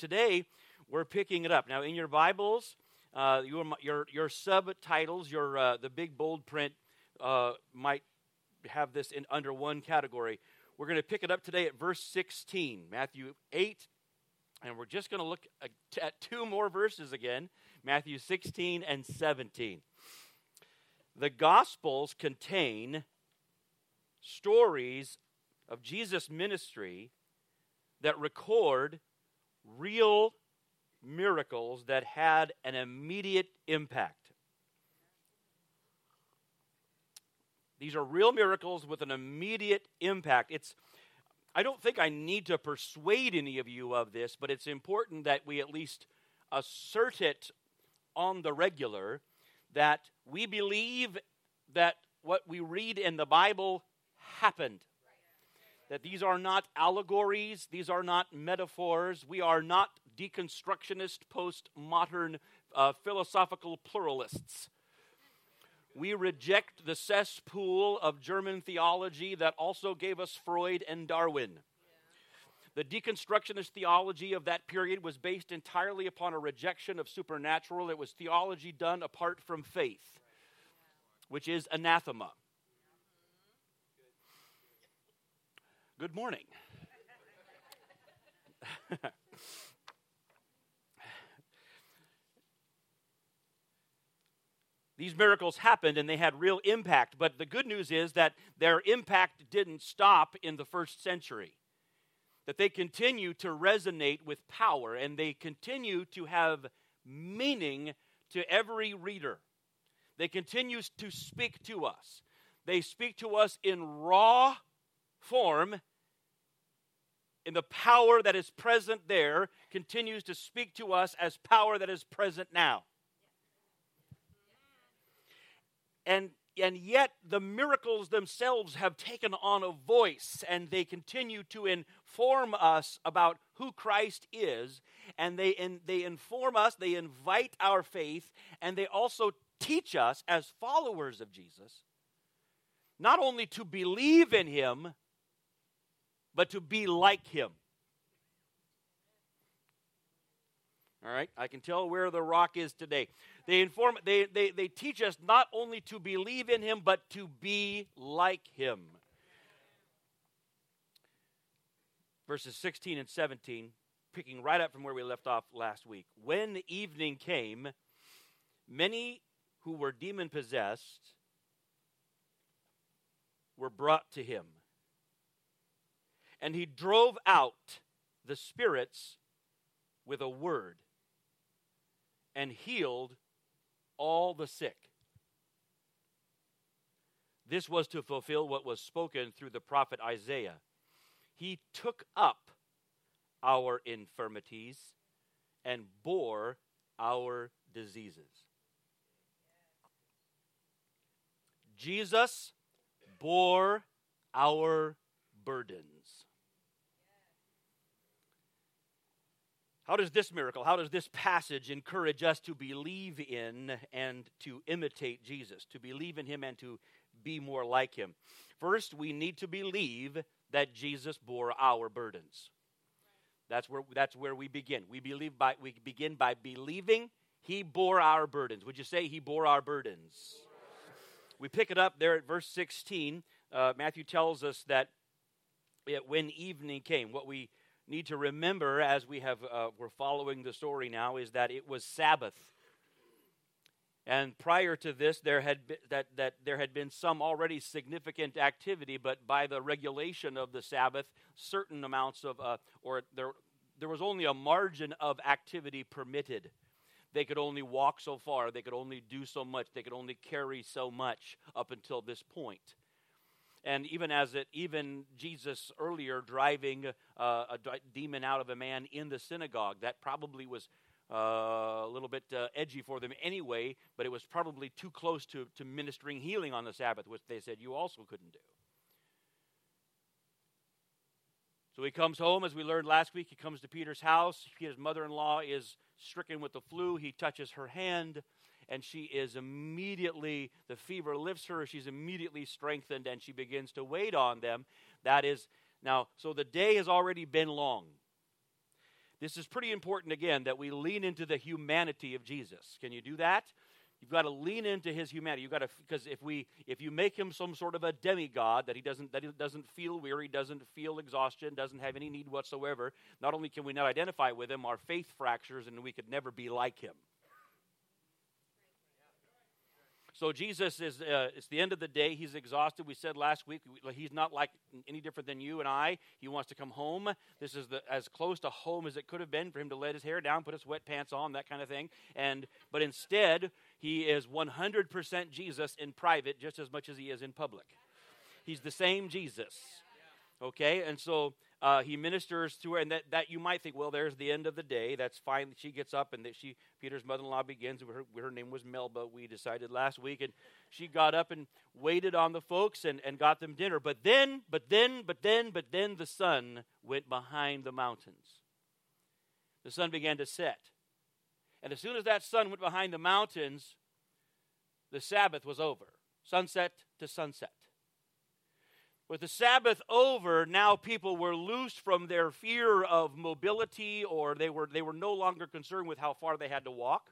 today we're picking it up. Now, in your Bibles, uh, your, your, your subtitles, your, uh, the big bold print uh, might have this in under one category. We're going to pick it up today at verse 16, Matthew 8, and we're just going to look at two more verses again Matthew 16 and 17. The Gospels contain stories of Jesus' ministry that record real miracles that had an immediate impact. These are real miracles with an immediate impact. It's I don't think I need to persuade any of you of this, but it's important that we at least assert it on the regular that we believe that what we read in the Bible happened. That these are not allegories, these are not metaphors, we are not deconstructionist, postmodern uh, philosophical pluralists. We reject the cesspool of German theology that also gave us Freud and Darwin. The deconstructionist theology of that period was based entirely upon a rejection of supernatural. It was theology done apart from faith, which is anathema. Good morning. These miracles happened and they had real impact, but the good news is that their impact didn't stop in the first century. That they continue to resonate with power and they continue to have meaning to every reader. They continue to speak to us. They speak to us in raw form in the power that is present there continues to speak to us as power that is present now. And and yet the miracles themselves have taken on a voice and they continue to inform us about who Christ is. And they in, they inform us they invite our faith and they also teach us as followers of Jesus not only to believe in him but to be like him all right i can tell where the rock is today they inform they, they, they teach us not only to believe in him, but to be like him. Verses 16 and 17, picking right up from where we left off last week. When evening came, many who were demon possessed were brought to him. And he drove out the spirits with a word and healed all the sick. This was to fulfill what was spoken through the prophet Isaiah. He took up our infirmities and bore our diseases. Jesus bore our burdens. How does this miracle, how does this passage encourage us to believe in and to imitate Jesus, to believe in him and to be more like him? First, we need to believe that Jesus bore our burdens. That's where, that's where we begin. We, believe by, we begin by believing he bore our burdens. Would you say he bore our burdens? We pick it up there at verse 16. Uh, Matthew tells us that it, when evening came, what we need to remember as we have uh, we're following the story now is that it was Sabbath. And prior to this, there had been, that, that there had been some already significant activity, but by the regulation of the Sabbath, certain amounts of, uh, or there, there was only a margin of activity permitted. They could only walk so far, they could only do so much, they could only carry so much up until this point and even as it even jesus earlier driving uh, a demon out of a man in the synagogue that probably was uh, a little bit uh, edgy for them anyway but it was probably too close to, to ministering healing on the sabbath which they said you also couldn't do. So he comes home as we learned last week he comes to peter's house. His mother-in-law is stricken with the flu. He touches her hand and she is immediately, the fever lifts her, she's immediately strengthened, and she begins to wait on them. That is, now, so the day has already been long. This is pretty important again that we lean into the humanity of Jesus. Can you do that? You've got to lean into his humanity. You've got to because if we if you make him some sort of a demigod that he doesn't that he doesn't feel weary, doesn't feel exhaustion, doesn't have any need whatsoever, not only can we not identify with him, our faith fractures and we could never be like him. So Jesus is, uh, it's the end of the day. He's exhausted. We said last week, he's not like any different than you and I. He wants to come home. This is the, as close to home as it could have been for him to let his hair down, put his wet pants on, that kind of thing. And, but instead, he is 100% Jesus in private just as much as he is in public. He's the same Jesus. Okay? And so uh, he ministers to her, and that, that you might think, well, there's the end of the day. That's fine. She gets up, and that she Peter's mother-in-law begins. Her, her name was Melba. We decided last week, and she got up and waited on the folks and, and got them dinner. But then, but then, but then, but then the sun went behind the mountains. The sun began to set, and as soon as that sun went behind the mountains, the Sabbath was over. Sunset to sunset. With the Sabbath over, now people were loosed from their fear of mobility, or they were, they were no longer concerned with how far they had to walk.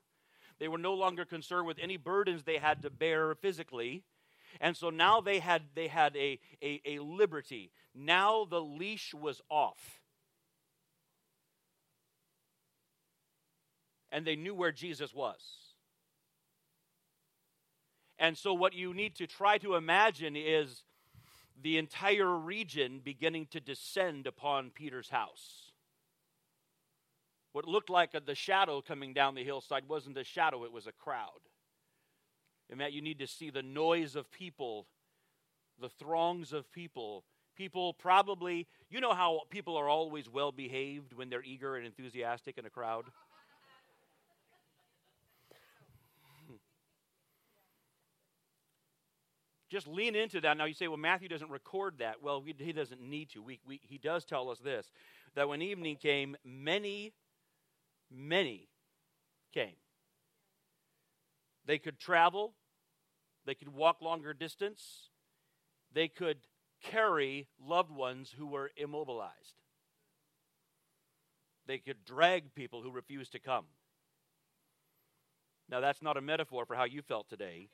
They were no longer concerned with any burdens they had to bear physically. And so now they had, they had a, a, a liberty. Now the leash was off. And they knew where Jesus was. And so, what you need to try to imagine is the entire region beginning to descend upon Peter's house. What looked like the shadow coming down the hillside wasn't a shadow, it was a crowd. And that you need to see the noise of people, the throngs of people. People probably, you know how people are always well behaved when they're eager and enthusiastic in a crowd? Just lean into that. Now you say, well, Matthew doesn't record that. Well, he, he doesn't need to. We, we, he does tell us this that when evening came, many, many came. They could travel, they could walk longer distance, they could carry loved ones who were immobilized, they could drag people who refused to come. Now, that's not a metaphor for how you felt today.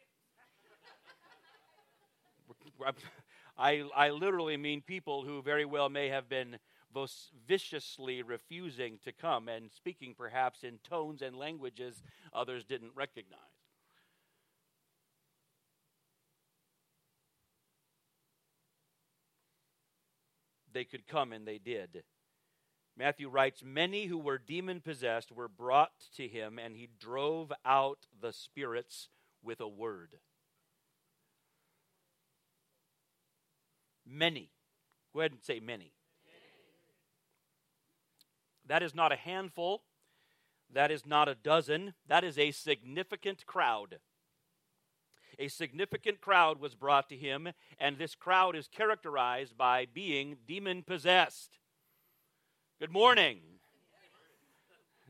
I, I literally mean people who very well may have been viciously refusing to come and speaking perhaps in tones and languages others didn't recognize. They could come and they did. Matthew writes Many who were demon possessed were brought to him, and he drove out the spirits with a word. Many. Go ahead and say many. That is not a handful. That is not a dozen. That is a significant crowd. A significant crowd was brought to him, and this crowd is characterized by being demon possessed. Good morning.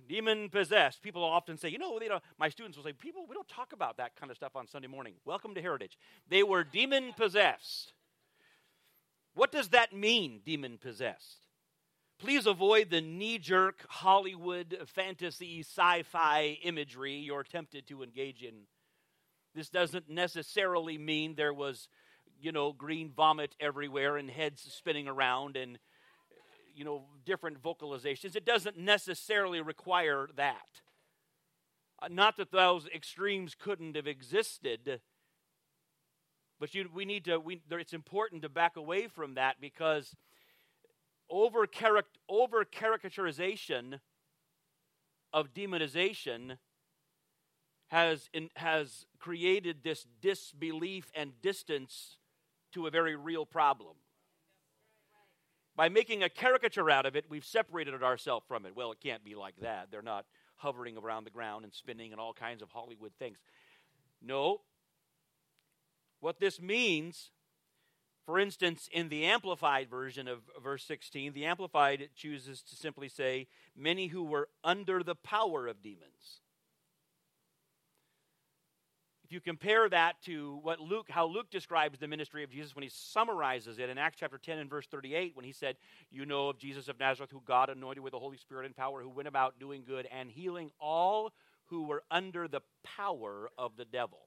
Demon possessed. People often say, you know, you know, my students will say, people, we don't talk about that kind of stuff on Sunday morning. Welcome to Heritage. They were demon possessed. What does that mean, demon possessed? Please avoid the knee jerk Hollywood fantasy sci fi imagery you're tempted to engage in. This doesn't necessarily mean there was, you know, green vomit everywhere and heads spinning around and, you know, different vocalizations. It doesn't necessarily require that. Not that those extremes couldn't have existed but you, we need to, we, it's important to back away from that because over, caricaturization of demonization has, in, has created this disbelief and distance to a very real problem. By making a caricature out of it, we've separated ourselves from it. Well, it can't be like that. They're not hovering around the ground and spinning and all kinds of Hollywood things. No, what this means, for instance, in the Amplified version of verse 16, the Amplified chooses to simply say, many who were under the power of demons. if you compare that to what Luke, how Luke describes the ministry of Jesus when he summarizes it in Acts chapter 10 and verse 38, when he said, You know of Jesus of Nazareth, who God anointed with the Holy Spirit and power, who went about doing good and healing all who were under the power of the devil.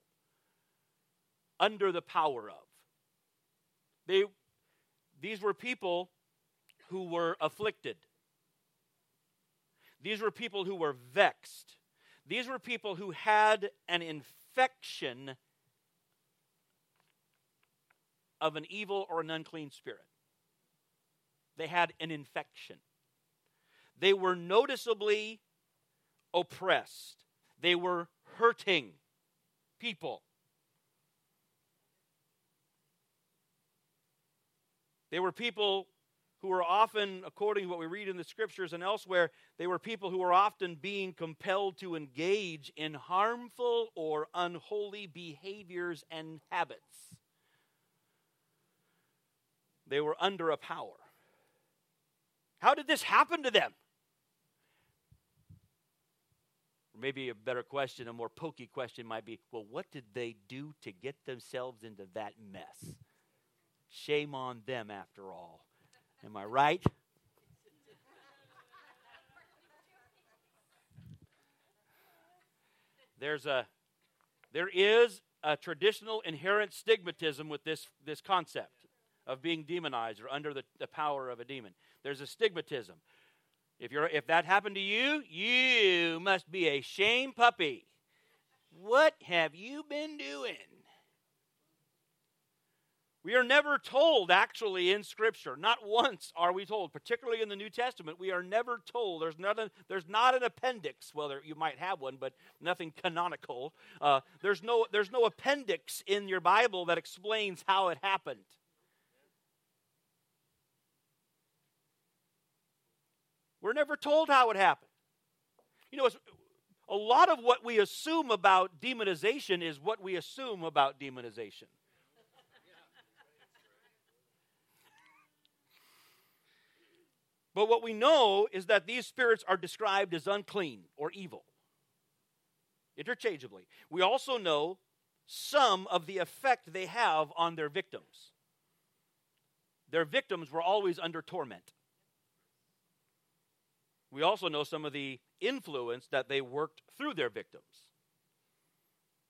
Under the power of. They, these were people who were afflicted. These were people who were vexed. These were people who had an infection of an evil or an unclean spirit. They had an infection. They were noticeably oppressed. They were hurting people. They were people who were often, according to what we read in the scriptures and elsewhere, they were people who were often being compelled to engage in harmful or unholy behaviors and habits. They were under a power. How did this happen to them? maybe a better question, a more pokey question might be well, what did they do to get themselves into that mess? Shame on them, after all. Am I right? There's a there is a traditional inherent stigmatism with this, this concept of being demonized or under the, the power of a demon. There's a stigmatism. If you're if that happened to you, you must be a shame puppy. What have you been doing? We are never told, actually, in Scripture. Not once are we told, particularly in the New Testament, we are never told. There's, nothing, there's not an appendix. Well, there, you might have one, but nothing canonical. Uh, there's, no, there's no appendix in your Bible that explains how it happened. We're never told how it happened. You know, a lot of what we assume about demonization is what we assume about demonization. But what we know is that these spirits are described as unclean or evil, interchangeably. We also know some of the effect they have on their victims. Their victims were always under torment. We also know some of the influence that they worked through their victims.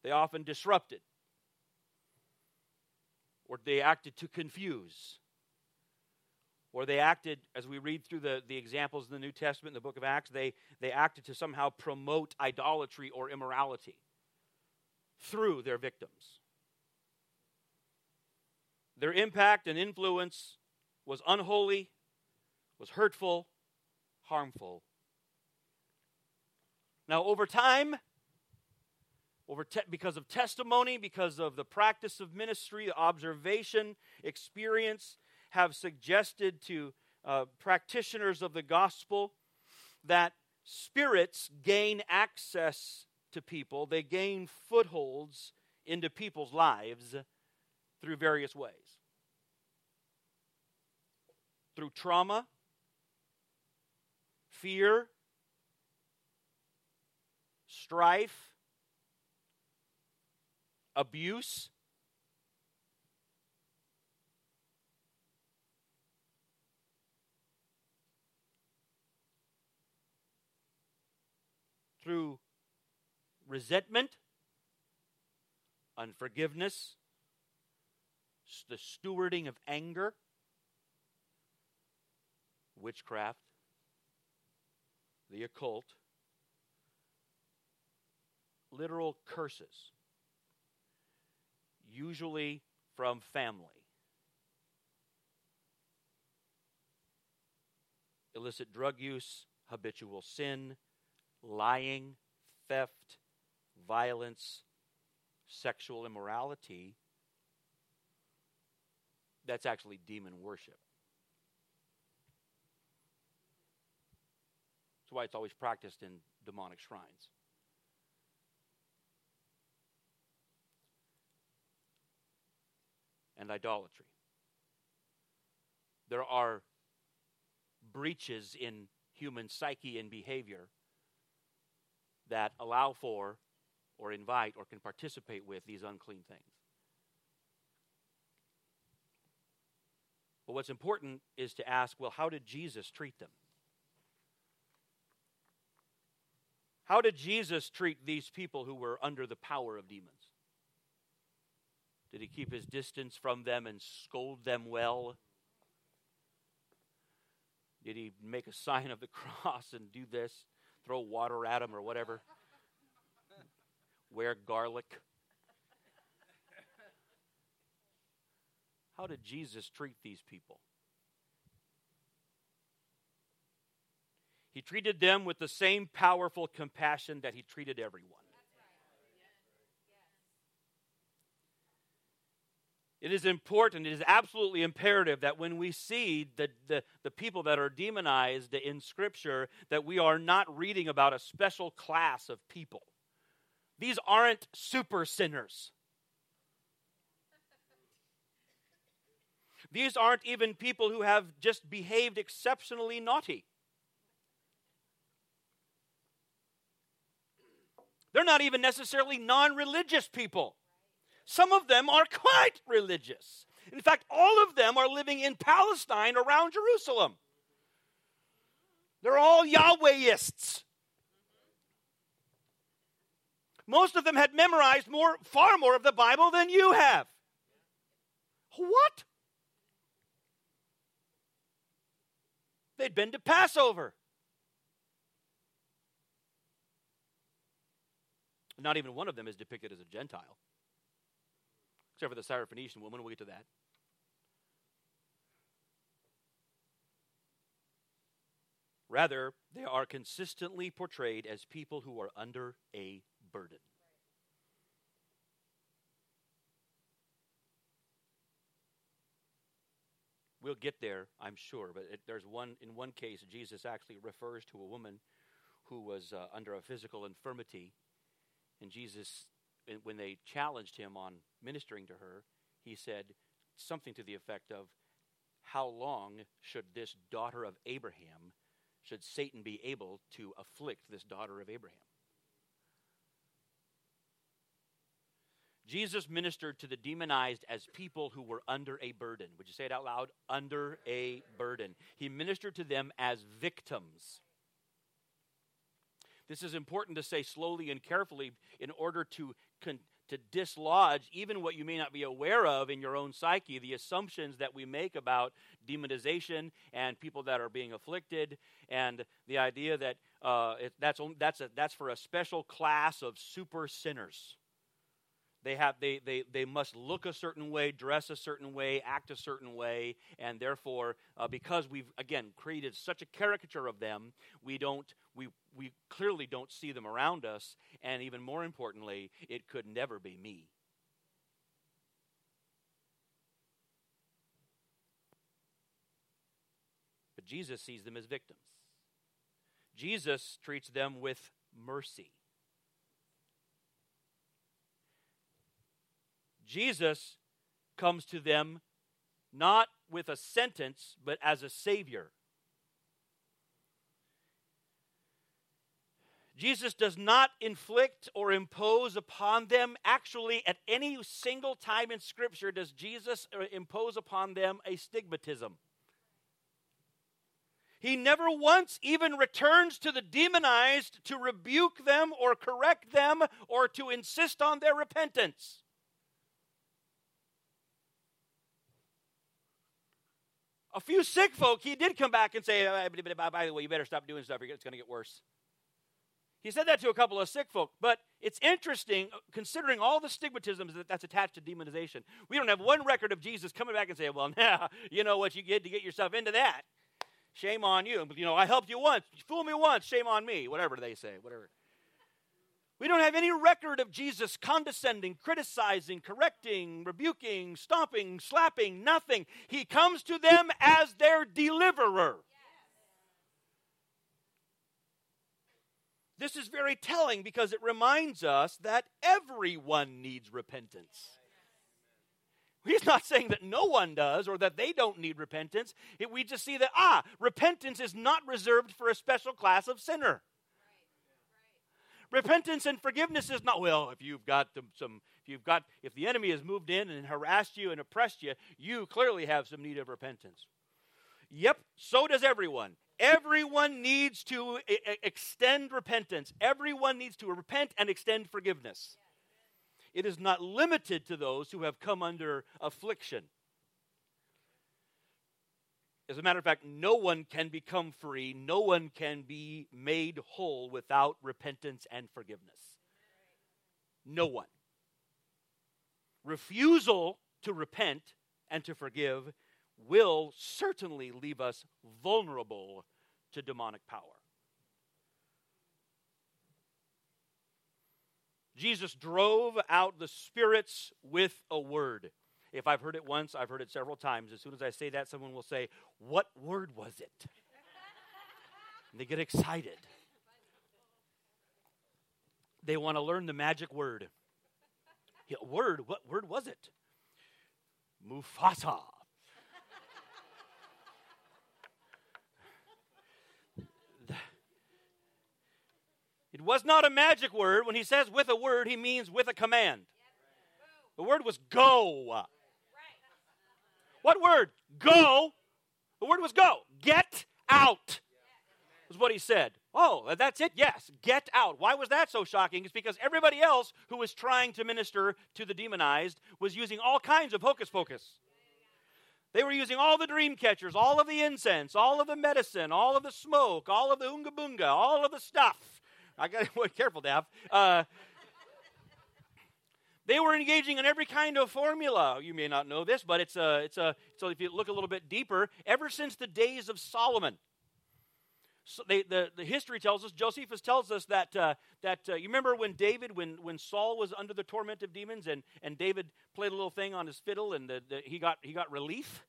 They often disrupted, or they acted to confuse, or they acted, as we read through the, the examples in the New Testament in the book of Acts, they, they acted to somehow promote idolatry or immorality through their victims. Their impact and influence was unholy, was hurtful, harmful. Now, over time, over te- because of testimony, because of the practice of ministry, observation, experience, have suggested to uh, practitioners of the gospel that spirits gain access to people, they gain footholds into people's lives through various ways. Through trauma, fear, strife, abuse, through resentment, unforgiveness, the stewarding of anger, witchcraft, the occult, literal curses, usually from family. Illicit drug use, habitual sin, lying, theft, violence, sexual immorality, that's actually demon worship. That's why it's always practiced in demonic shrines. And idolatry. There are breaches in human psyche and behavior that allow for or invite or can participate with these unclean things. But what's important is to ask well, how did Jesus treat them? How did Jesus treat these people who were under the power of demons? Did he keep his distance from them and scold them well? Did he make a sign of the cross and do this? Throw water at them or whatever? Wear garlic? How did Jesus treat these people? He treated them with the same powerful compassion that he treated everyone. It is important, it is absolutely imperative that when we see the, the, the, people that are demonized in Scripture, that we are not reading about a special class of people. These aren't super sinners. These aren't even people who have just behaved exceptionally naughty. They're not even necessarily non religious people. Some of them are quite religious. In fact, all of them are living in Palestine around Jerusalem. They're all Yahwehists. Most of them had memorized more, far more of the Bible than you have. What? They'd been to Passover. Not even one of them is depicted as a Gentile except for the Syrophoenician woman. We'll get to that. Rather, they are consistently portrayed as people who are under a burden. We'll get there, I'm sure, but it, there's one in one case Jesus actually refers to a woman who was uh, under a physical infirmity, and Jesus when they challenged him on ministering to her, he said something to the effect of, How long should this daughter of Abraham, should Satan be able to afflict this daughter of Abraham? Jesus ministered to the demonized as people who were under a burden. Would you say it out loud? Under a burden. He ministered to them as victims. This is important to say slowly and carefully in order to con- to dislodge even what you may not be aware of in your own psyche, the assumptions that we make about demonization and people that are being afflicted, and the idea that uh, it, that's, that's, a, that's for a special class of super sinners. They, have, they, they, they must look a certain way, dress a certain way, act a certain way, and therefore, uh, because we've, again, created such a caricature of them, we, don't, we, we clearly don't see them around us, and even more importantly, it could never be me. But Jesus sees them as victims. Jesus treats them with mercy. Jesus comes to them not with a sentence, but as a Savior. Jesus does not inflict or impose upon them. Actually, at any single time in Scripture, does Jesus uh, impose upon them a stigmatism. He never once even returns to the demonized to rebuke them or correct them or to insist on their repentance. A few sick folk, he did come back and say, by the way, you better stop doing stuff, it's going to get worse. He said that to a couple of sick folk, but it's interesting uh, considering all the stigmatisms that that's attached to demonization. We don't have one record of Jesus coming back and saying, "Well, now you know what you did to get yourself into that. Shame on you. You know, I helped you once, you fooled me once. Shame on me. Whatever they say, whatever." We don't have any record of Jesus condescending, criticizing, correcting, rebuking, stomping, slapping, nothing. He comes to them as their deliverer. This is very telling because it reminds us that everyone needs repentance. He's not saying that no one does or that they don't need repentance. we just see that, ah, repentance is not reserved for a special class of sinner. Repentance and forgiveness is not well. If you've got some, if you've got, if the enemy has moved in and harassed you and oppressed you, you clearly have some need of repentance. Yep, so does everyone. Everyone needs to extend repentance. Everyone needs to repent and extend forgiveness. It is not limited to those who have come under affliction. As a matter of fact, no one can become free, no one can be made whole without repentance and forgiveness. No one. Refusal to repent and to forgive will certainly leave us vulnerable to demonic power. Jesus drove out the spirits with a word. If I've heard it once, I've heard it several times. As soon as I say that, someone will say, What word was it? And they get excited. They want to learn the magic word. Yeah, word, what word was it? Mufasa. It was not a magic word. When he says with a word, he means with a command. The word was go. What word? Go. The word was go. Get out. Was what he said. Oh, that's it? Yes. Get out. Why was that so shocking? It's because everybody else who was trying to minister to the demonized was using all kinds of hocus pocus. They were using all the dream catchers, all of the incense, all of the medicine, all of the smoke, all of the unga bunga, all of the stuff. I got to be careful, Dav. Uh, they were engaging in every kind of formula. You may not know this, but it's a, it's a, so if you look a little bit deeper, ever since the days of Solomon, so they, the, the history tells us, Josephus tells us that, uh, that uh, you remember when David, when, when Saul was under the torment of demons and, and David played a little thing on his fiddle and the, the, he, got, he got relief?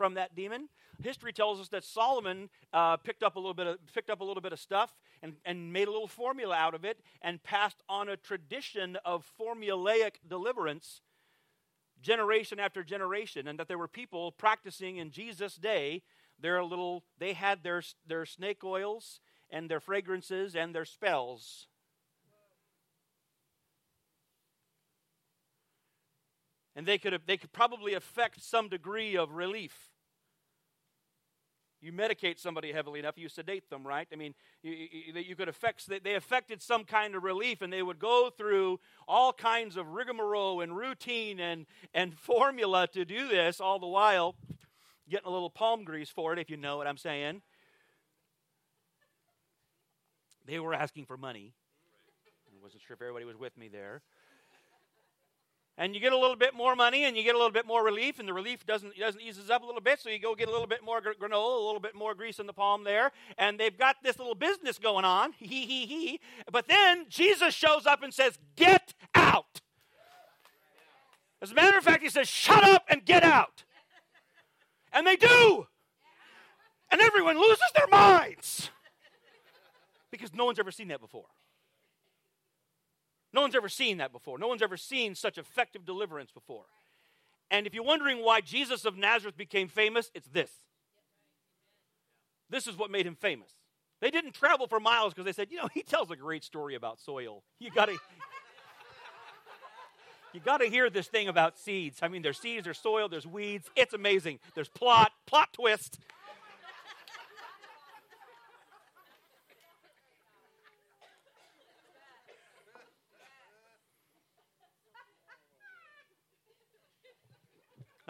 from that demon. History tells us that Solomon uh, picked up a little bit of picked up a little bit of stuff and, and made a little formula out of it and passed on a tradition of formulaic deliverance generation after generation and that there were people practicing in Jesus day their little they had their their snake oils and their fragrances and their spells. And they could they could probably affect some degree of relief you medicate somebody heavily enough, you sedate them, right? I mean, you, you, you could affect, they affected some kind of relief, and they would go through all kinds of rigmarole and routine and, and formula to do this, all the while getting a little palm grease for it, if you know what I'm saying. They were asking for money. I wasn't sure if everybody was with me there and you get a little bit more money and you get a little bit more relief and the relief doesn't doesn't eases up a little bit so you go get a little bit more granola a little bit more grease in the palm there. And they've got this little business going on he he he but then jesus shows up and says get out. As a matter of fact he says shut up and get out. And they do. And everyone loses their minds. Because no one's ever seen that before no one's ever seen that before. No one's ever seen such effective deliverance before. And if you're wondering why Jesus of Nazareth became famous, it's this. This is what made him famous. They didn't travel for miles because they said, you know, he tells a great story about soil. You got to You got to hear this thing about seeds. I mean, there's seeds, there's soil, there's weeds. It's amazing. There's plot, plot twist.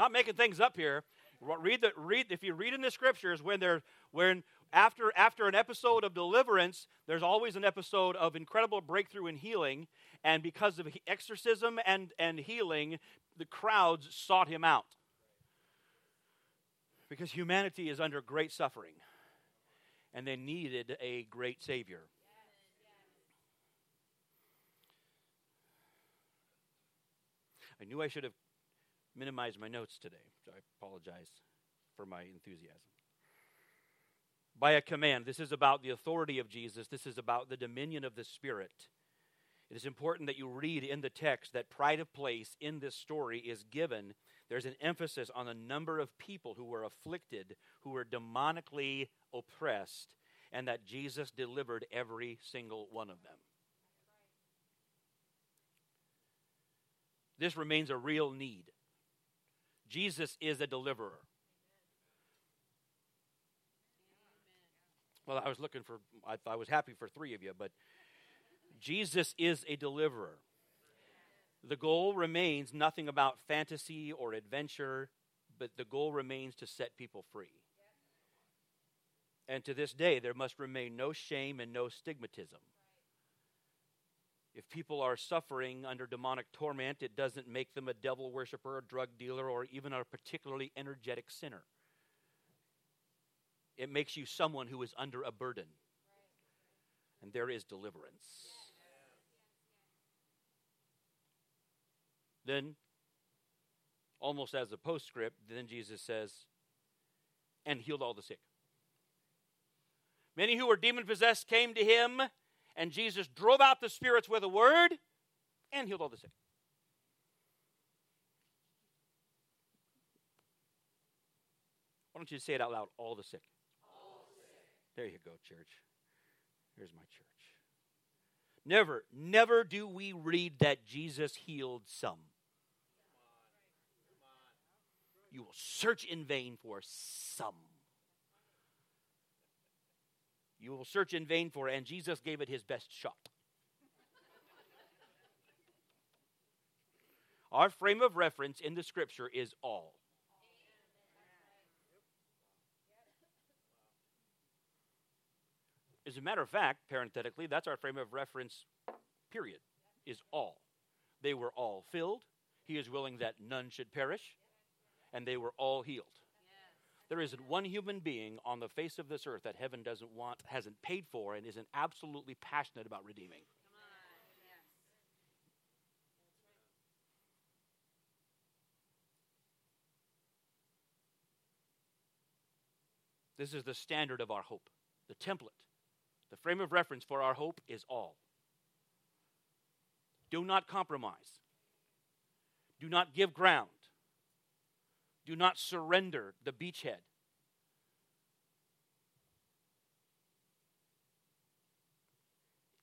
Not making things up here. Read the read if you read in the scriptures when they're when after after an episode of deliverance, there's always an episode of incredible breakthrough and healing. And because of exorcism and, and healing, the crowds sought him out. Because humanity is under great suffering. And they needed a great Savior. I knew I should have minimize my notes today, so I apologize for my enthusiasm. By a command, this is about the authority of Jesus, this is about the dominion of the Spirit. It is important that you read in the text that pride of place in this story is given. There's an emphasis on the number of people who were afflicted, who were demonically oppressed, and that Jesus delivered every single one of them. This remains a real need. Jesus is a deliverer. Well, I was looking for, I, I was happy for three of you, but Jesus is a deliverer. The goal remains nothing about fantasy or adventure, but the goal remains to set people free. And to this day, there must remain no shame and no stigmatism. If people are suffering under demonic torment, it doesn't make them a devil worshiper, a drug dealer, or even a particularly energetic sinner. It makes you someone who is under a burden. And there is deliverance. Then, almost as a postscript, then Jesus says, and healed all the sick. Many who were demon possessed came to him, and Jesus drove out the spirits with a word and healed all the sick. Why don't you say it out loud? All the sick. All the sick. There you go, church. Here's my church. Never, never do we read that Jesus healed some. You will search in vain for some. You will search in vain for, it, and Jesus gave it his best shot. Our frame of reference in the scripture is all. As a matter of fact, parenthetically, that's our frame of reference, period, is all. They were all filled. He is willing that none should perish, and they were all healed. There isn't one human being on the face of this earth that heaven doesn't want, hasn't paid for, and isn't absolutely passionate about redeeming. This is the standard of our hope, the template. The frame of reference for our hope is all. Do not compromise. Do not give ground. Do not surrender the beachhead.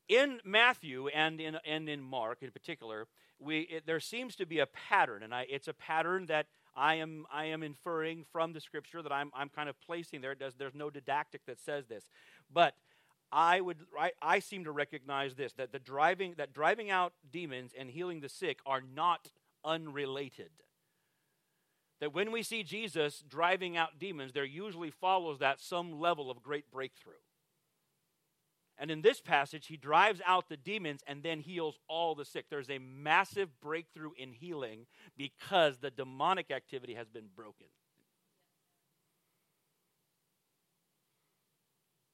In Matthew and in, and in Mark in particular, we, it, there seems to be a pattern, and I, it's a pattern that I am, I am inferring from the scripture that I'm, I'm kind of placing there. Does, there's no didactic that says this. But I would I, I seem to recognize this that the driving that driving out demons and healing the sick are not unrelated. That when we see Jesus driving out demons, there usually follows that some level of great breakthrough. And in this passage, he drives out the demons and then heals all the sick. There's a massive breakthrough in healing because the demonic activity has been broken.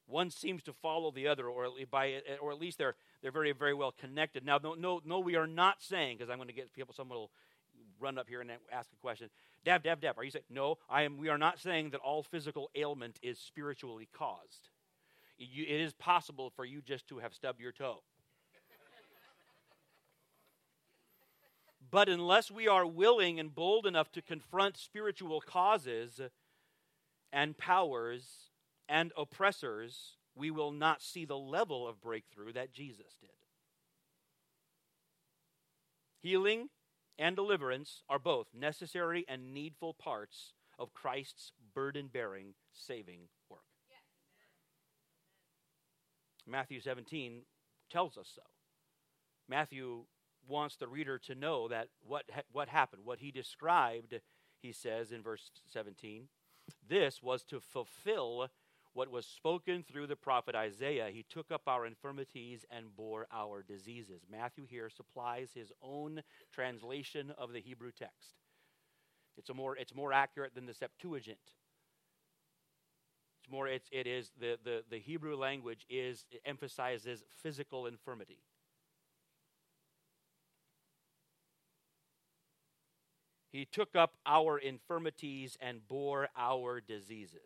One seems to follow the other, or by, or at least they're they're very very well connected. Now, no, no, no, we are not saying because I'm going to get people. Someone will run up here and ask a question. Dab, dab, dab. Are you saying no? I am. We are not saying that all physical ailment is spiritually caused. it is possible for you just to have stubbed your toe. but unless we are willing and bold enough to confront spiritual causes and powers and oppressors, we will not see the level of breakthrough that Jesus did. Healing and deliverance are both necessary and needful parts of Christ's burden bearing, saving work. Matthew 17 tells us so. Matthew wants the reader to know that what, ha- what happened, what he described, he says in verse 17, this was to fulfill what was spoken through the prophet Isaiah. He took up our infirmities and bore our diseases. Matthew here supplies his own translation of the Hebrew text. It's, a more, it's more accurate than the Septuagint. It's more, it's, it is, the, the, the Hebrew language is, emphasizes physical infirmity. He took up our infirmities and bore our diseases.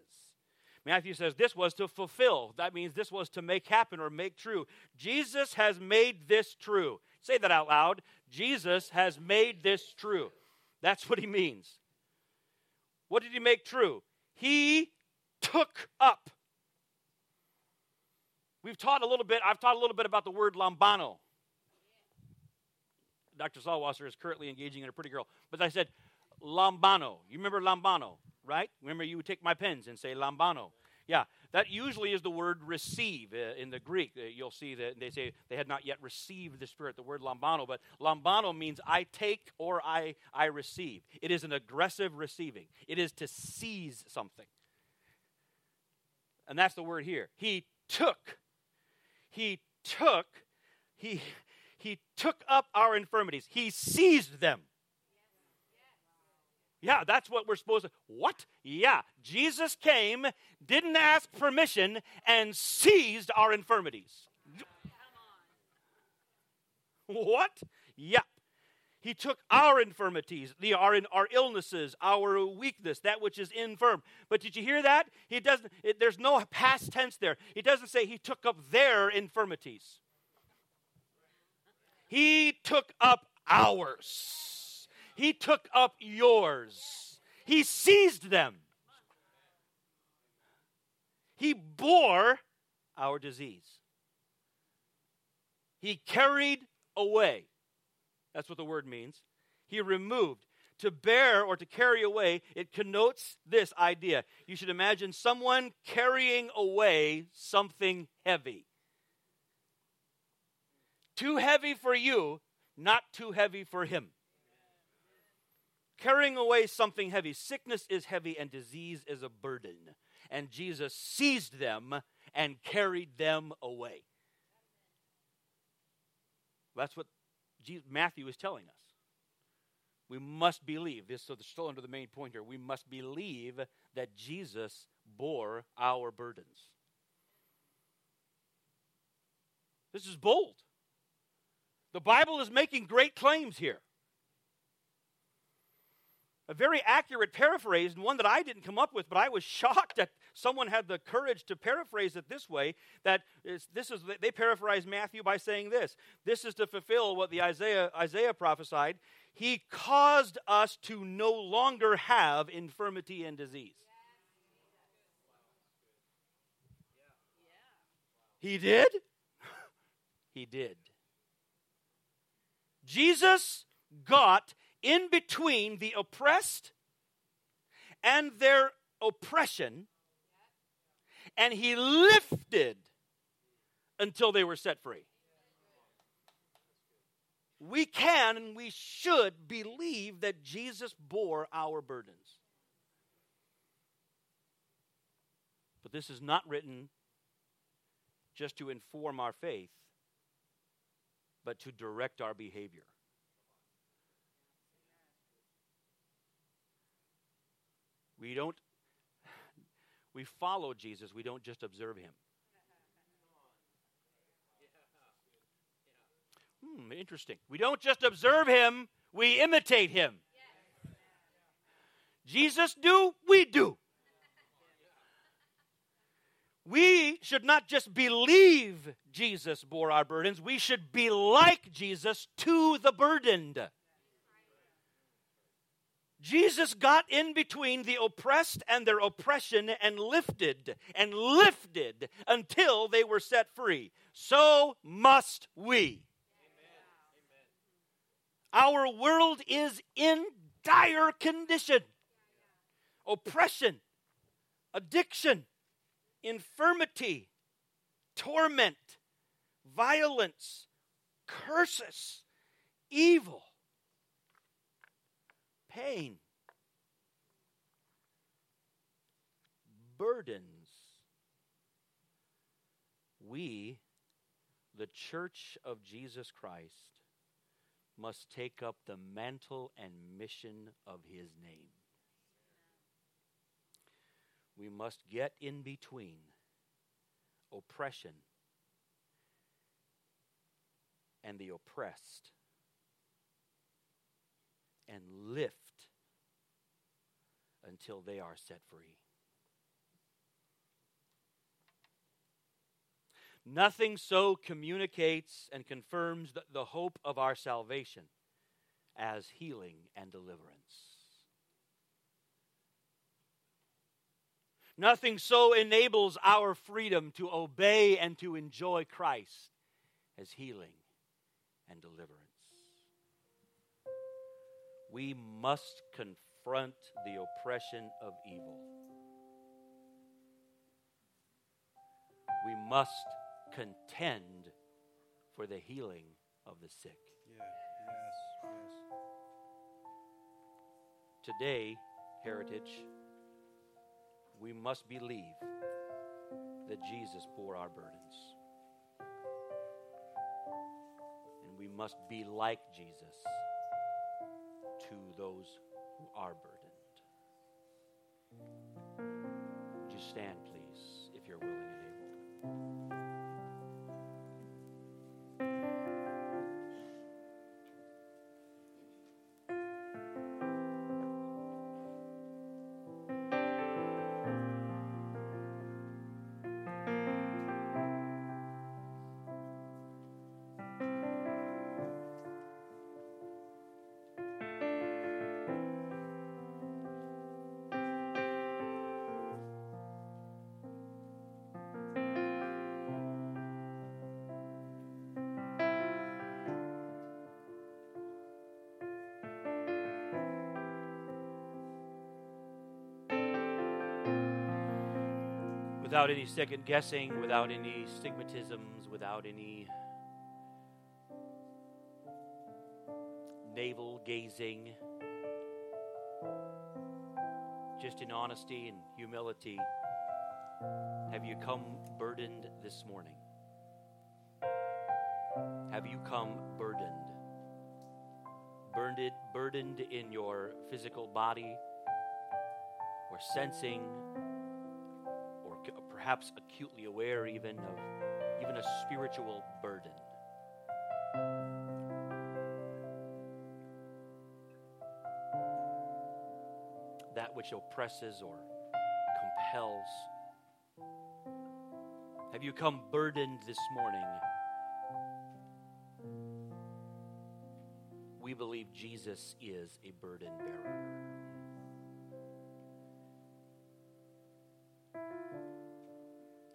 Matthew says this was to fulfill. That means this was to make happen or make true. Jesus has made this true. Say that out loud. Jesus has made this true. That's what he means. What did he make true? He took up. We've taught a little bit, I've taught a little bit about the word lambano. Dr. Salwasser is currently engaging in a pretty girl. But I said, lambano. You remember lambano, right? Remember you would take my pens and say lambano. Yeah, that usually is the word receive uh, in the Greek. Uh, you'll see that they say they had not yet received the Spirit, the word lambano. But lambano means I take or I, I receive. It is an aggressive receiving, it is to seize something. And that's the word here. He took. He took. He, he took up our infirmities. He seized them. Yeah, that's what we're supposed to. What? Yeah, Jesus came, didn't ask permission, and seized our infirmities. What? Yeah. He took our infirmities, the, our, our illnesses, our weakness, that which is infirm. But did you hear that? He doesn't. It, there's no past tense there. He doesn't say he took up their infirmities. He took up ours. He took up yours. He seized them. He bore our disease. He carried away. That's what the word means. He removed. To bear or to carry away, it connotes this idea. You should imagine someone carrying away something heavy. Too heavy for you, not too heavy for him carrying away something heavy. Sickness is heavy and disease is a burden. And Jesus seized them and carried them away. That's what Matthew is telling us. We must believe this, so still under the main point here. We must believe that Jesus bore our burdens. This is bold. The Bible is making great claims here a very accurate paraphrase, and one that I didn't come up with, but I was shocked that someone had the courage to paraphrase it this way. That is, this is they paraphrase Matthew by saying this: "This is to fulfill what the Isaiah Isaiah prophesied. He caused us to no longer have infirmity and disease." He did. he did. Jesus got in between the oppressed and their oppression, and he lifted until they were set free. We can and we should believe that Jesus bore our burdens. But this is not written just to inform our faith, but to direct our behavior. We don't, we follow Jesus, we don't just observe him. Hmm, interesting. We don't just observe him, we imitate him. Jesus do, we do. We should not just believe Jesus bore our burdens, we should be like Jesus to the burdened. Jesus got in between the oppressed and their oppression and lifted and lifted until they were set free. So must we. Amen. Our world is in dire condition oppression, addiction, infirmity, torment, violence, curses, evil pain, burdens. We, the church of Jesus Christ, must take up the mantle and mission of his name. We must get in between oppression and the oppressed and lift until they are set free. Nothing so communicates and confirms the, hope of our salvation as healing and deliverance. Nothing so enables our freedom to obey and to enjoy Christ as healing and deliverance. We must confront the oppression of evil. We must contend for the healing of the sick. Yeah. Yes. Yes. Today, Heritage, we must believe that Jesus bore our burdens. And we must be like Jesus to those who are burdened. Would you stand, without any second guessing, without any stigmatisms, without any navel gazing, just in honesty and humility, have you come burdened this morning? Have you come burdened? Burdened, burdened in your physical body, or sensing perhaps acutely aware even of even a spiritual burden. That which oppresses or compels. Have you come burdened this morning? We believe Jesus is a burden bearer.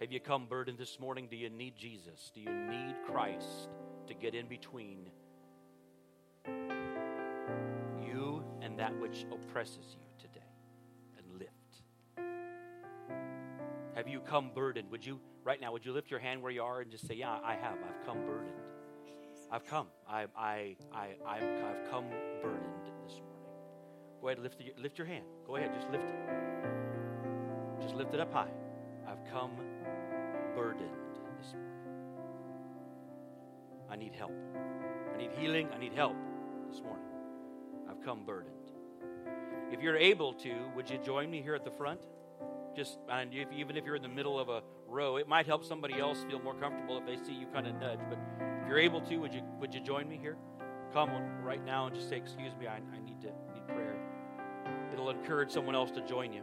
Have you come burdened this morning? Do you need Jesus? Do you need Christ to get in between you and that which oppresses you today and lift? Have you come burdened? Would you, right now, would you lift your hand where you are and just say, Yeah, I have. I've come burdened. I've come. I, I, I, I've, I've come burdened this morning. Go ahead, lift, the, lift your hand. Go ahead, just lift it. Just lift it up high. I've come burdened this morning. I need help. I need healing. I need help this morning. I've come burdened. If you're able to, would you join me here at the front? Just and if, even if you're in the middle of a row, it might help somebody else feel more comfortable if they see you kind of nudge. But if you're able to, would you would you join me here? Come right now and just say, "Excuse me, I, I need to need prayer." It'll encourage someone else to join you.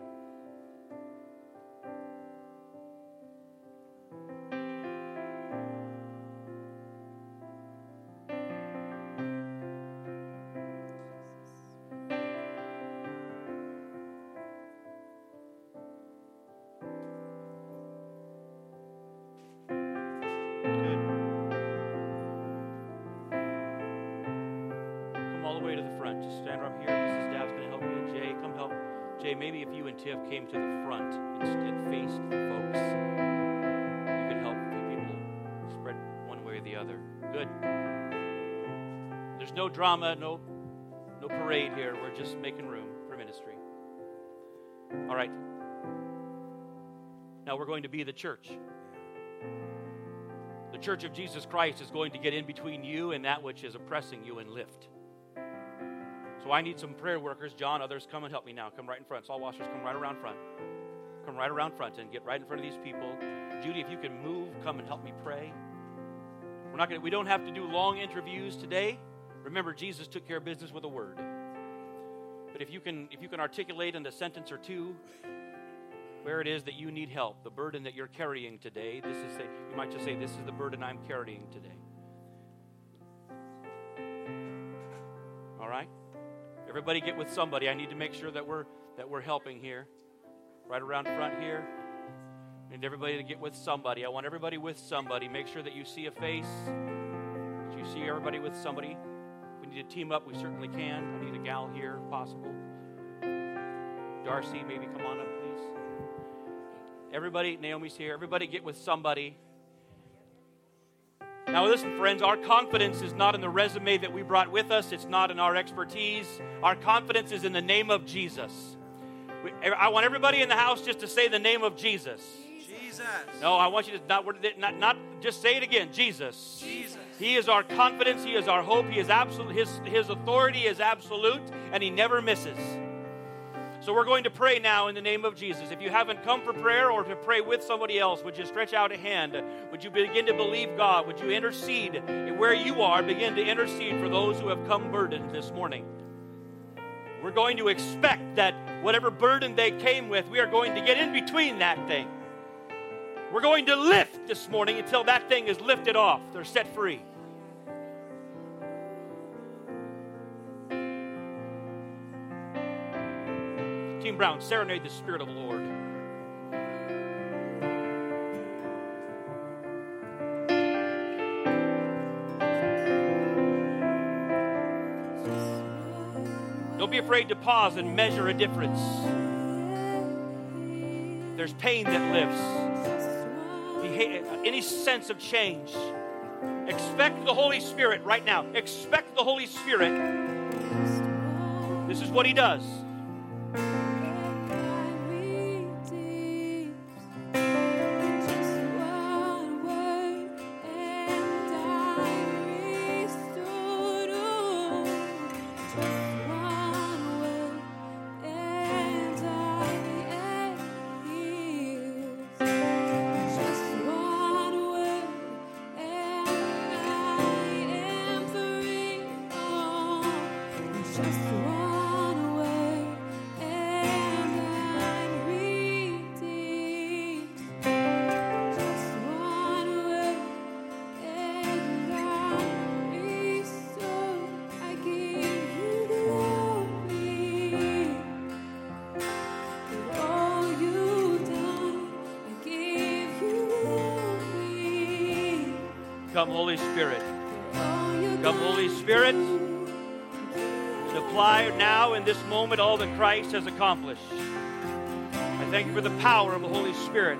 Drama, no no parade here. We're just making room for ministry. All right. Now we're going to be the church. The church of Jesus Christ is going to get in between you and that which is oppressing you and lift. So I need some prayer workers. John, others, come and help me now. Come right in front. Saul washers, come right around front. Come right around front and get right in front of these people. Judy, if you can move, come and help me pray. We're not gonna, We don't have to do long interviews today. Remember, Jesus took care of business with a word. But if you can, if you can articulate in a sentence or two where it is that you need help, the burden that you're carrying today. This is, you might just say, "This is the burden I'm carrying today." All right. Everybody get with somebody. I need to make sure that we're that we're helping here. Right around front here. I need everybody to get with somebody. I want everybody with somebody. Make sure that you see a face. That you see everybody with somebody. Need to team up, we certainly can. I need a gal here, if possible. Darcy, maybe come on up, please. Everybody, Naomi's here. Everybody get with somebody. Now, listen, friends, our confidence is not in the resume that we brought with us, it's not in our expertise. Our confidence is in the name of Jesus. I want everybody in the house just to say the name of Jesus. Jesus. No, I want you to not, not, not just say it again. Jesus. Jesus. He is our confidence. He is our hope. He is absolute. His, his authority is absolute, and he never misses. So we're going to pray now in the name of Jesus. If you haven't come for prayer or to pray with somebody else, would you stretch out a hand? Would you begin to believe God? Would you intercede where you are? Begin to intercede for those who have come burdened this morning. We're going to expect that whatever burden they came with, we are going to get in between that thing. We're going to lift this morning until that thing is lifted off. They're set free. Team Brown, serenade the Spirit of the Lord. Don't be afraid to pause and measure a difference. There's pain that lifts, any sense of change. Expect the Holy Spirit right now. Expect the Holy Spirit. This is what He does. Come, Holy Spirit. Come, Holy Spirit, and apply now in this moment all that Christ has accomplished. I thank you for the power of the Holy Spirit.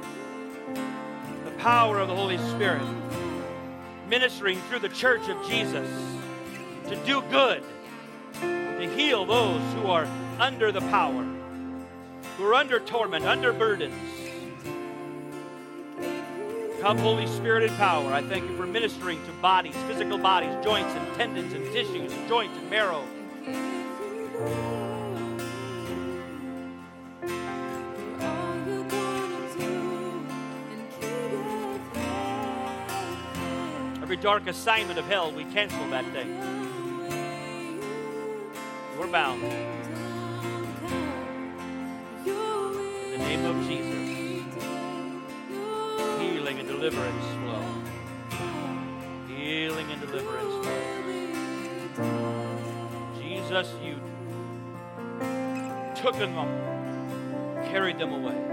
The power of the Holy Spirit ministering through the church of Jesus to do good, to heal those who are under the power, who are under torment, under burdens. Come, Holy Spirit, in power. I thank you for ministering to bodies, physical bodies, joints and tendons and tissues, and joints and marrow. Every dark assignment of hell, we cancel that thing. We're bound. In the name of Jesus healing and deliverance flow. Healing and deliverance flow. Jesus, you took them, carried them away.